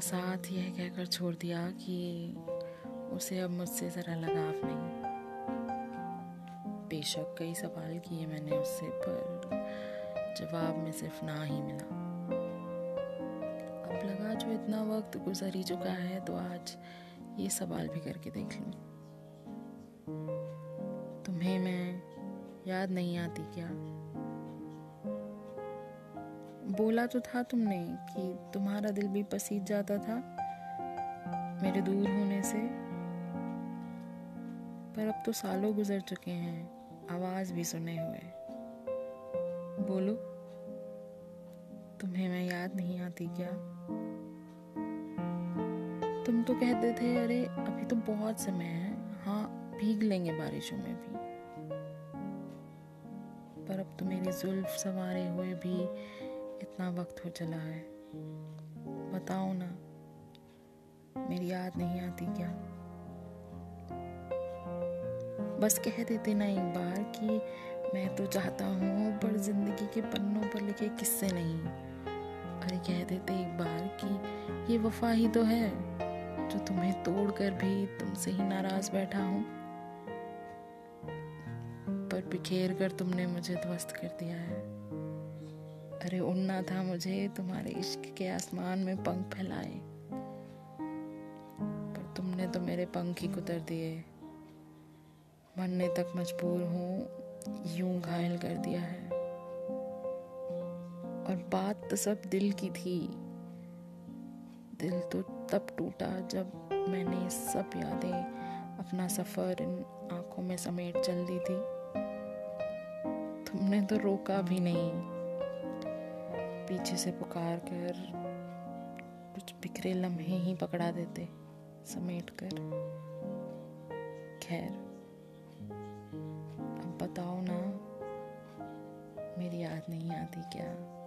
साथ यह कहकर छोड़ दिया कि उसे अब मुझसे ज़रा लगाव नहीं। बेशक कई सवाल किए मैंने उससे, पर जवाब में सिर्फ़ ना ही मिला। अब लगा जो इतना वक्त गुजर ही चुका है तो आज ये सवाल भी करके देख लूँ। तुम्हें मैं याद नहीं आती क्या? बोला तो था तुमने कि तुम्हारा दिल भी पसीज जाता था मेरे दूर होने से। पर अब तो सालों गुजर चुके हैं, आवाज़ भी सुने हुए। बोलो, तुम्हें मैं याद नहीं आती क्या? तुम तो कहते थे, अरे, अभी तो बहुत समय है। हाँ भीग लेंगे बारिशों में भी। पर अब तो मेरी जुल्फ सवारे हुए भी इतना वक्त हो चला है। बताओ ना, मेरी याद नहीं आती क्या? बस कह देते ना एक बार कि मैं तो चाहता हूँ, पर ज़िंदगी के पन्नों पर लिखे किस्से नहीं। अरे कह देते एक बार कि ये वफा ही तो है, जो तुम्हें तोड़ कर भी तुमसे ही नाराज़ बैठा हूँ। पर बिखेर कर तुमने मुझे ध्वस्त कर दिया है। अरे, उड़ना था मुझे। तुम्हारे इश्क के आसमान में पंख फैलाए। पर तुमने तो मेरे पंख ही कुतर दिए। मरने तक मजबूर हूँ, यूँ घायल कर दिया है। और बात तो सब दिल की थी। दिल तो तब टूटा जब मैंने सब यादें अपना सफ़र इन आँखों में समेट चल दी थी। तुमने तो रोका भी नहीं। पीछे से पुकार कर कुछ बिखरे लम्हे ही पकड़ा देते, समेट कर। खैर, अब बताओ ना, मेरी याद नहीं आती क्या?